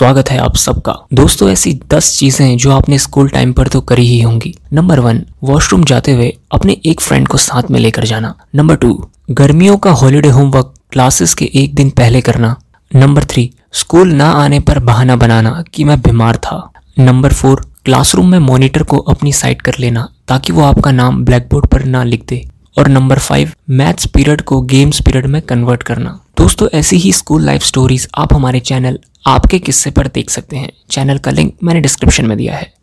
स्वागत है आप सबका। दोस्तों, ऐसी दस चीज़ें हैं जो आपने स्कूल टाइम पर तो करी ही होंगी। नंबर वन, वॉशरूम जाते हुए अपने एक फ्रेंड को साथ में लेकर जाना। नंबर टू, गर्मियों का हॉलीडे होमवर्क क्लासेस के एक दिन पहले करना। नंबर थ्री, स्कूल ना आने पर बहाना बनाना कि मैं बीमार था। नंबर फोर, क्लासरूम में मॉनिटर को अपनी साइड कर लेना ताकि वो आपका नाम ब्लैक बोर्ड पर ना लिख दे। और नंबर फाइव, मैथ्स पीरियड को गेम्स पीरियड में कन्वर्ट करना। दोस्तों, ऐसी ही स्कूल लाइफ स्टोरीज आप हमारे चैनल आपके किस्से पर देख सकते हैं। चैनल का लिंक मैंने डिस्क्रिप्शन में दिया है।